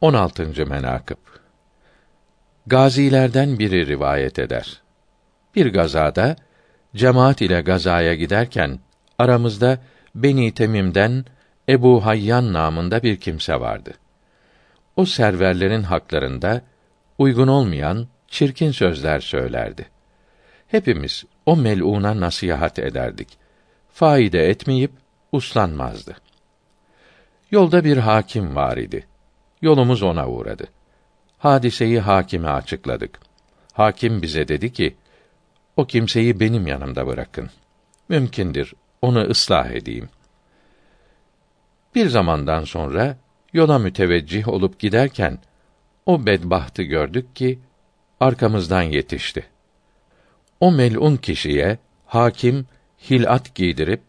16. menakıb Gazilerden biri rivayet eder. Bir gazada cemaat ile gazaya giderken aramızda Beni Temim'den Ebu Hayyan namında bir kimse vardı. O serverlerin haklarında uygun olmayan çirkin sözler söylerdi. Hepimiz o mel'una nasihat ederdik. Faide etmeyip uslanmazdı. Yolda bir hakim var idi. Yolumuz ona uğradı. Hadiseyi hakime açıkladık. Hakim bize dedi ki, o kimseyi benim yanımda bırakın. Mümkündür, onu ıslah edeyim. Bir zamandan sonra yola müteveccih olup giderken o bedbahtı gördük ki arkamızdan yetişti. O melun kişiye hakim hilat giydirip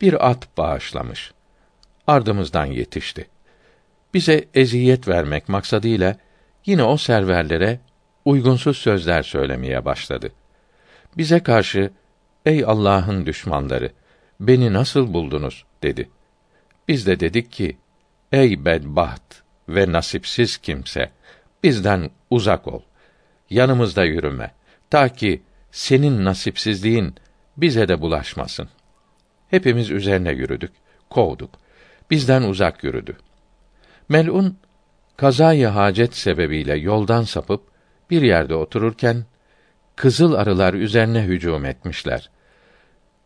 bir at bağışlamış. Ardımızdan yetişti. Bize eziyet vermek maksadıyla yine o serverlere uygunsuz sözler söylemeye başladı. Bize karşı ey Allah'ın düşmanları beni nasıl buldunuz dedi. Biz de dedik ki ey bedbaht ve nasipsiz kimse bizden uzak ol. Yanımızda yürüme ta ki senin nasipsizliğin bize de bulaşmasın. Hepimiz üzerine yürüdük, kovduk. Bizden uzak yürüdü. Melun kazayı hacet sebebiyle yoldan sapıp bir yerde otururken kızıl arılar üzerine hücum etmişler.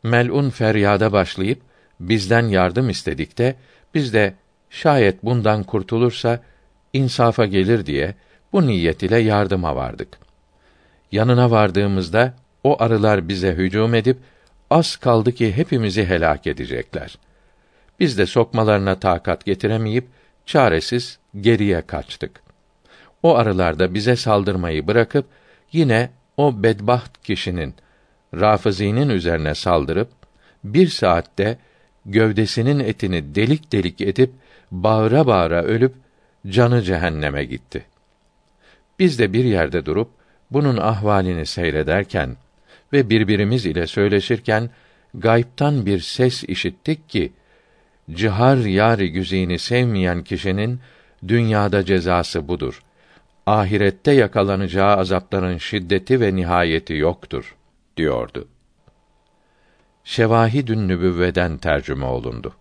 Melun feryada başlayıp bizden yardım istedikte biz de şayet bundan kurtulursa insafa gelir diye bu niyet ile yardıma vardık. Yanına vardığımızda o arılar bize hücum edip az kaldı ki hepimizi helak edecekler. Biz de sokmalarına takat getiremeyip çaresiz geriye kaçtık. O arılar bize saldırmayı bırakıp yine o bedbaht kişinin Rafızi'nin üzerine saldırıp bir saatte gövdesinin etini delik delik edip bağıra bağıra ölüp canı cehenneme gitti. Biz de bir yerde durup bunun ahvalini seyrederken ve birbirimiz ile söyleşirken gaybtan bir ses işittik ki cihar yari güzini sevmeyen kişinin dünyada cezası budur. Ahirette yakalanacağı azapların şiddeti ve nihayeti yoktur diyordu. Şevahidün Nübüvveden tercüme olundu.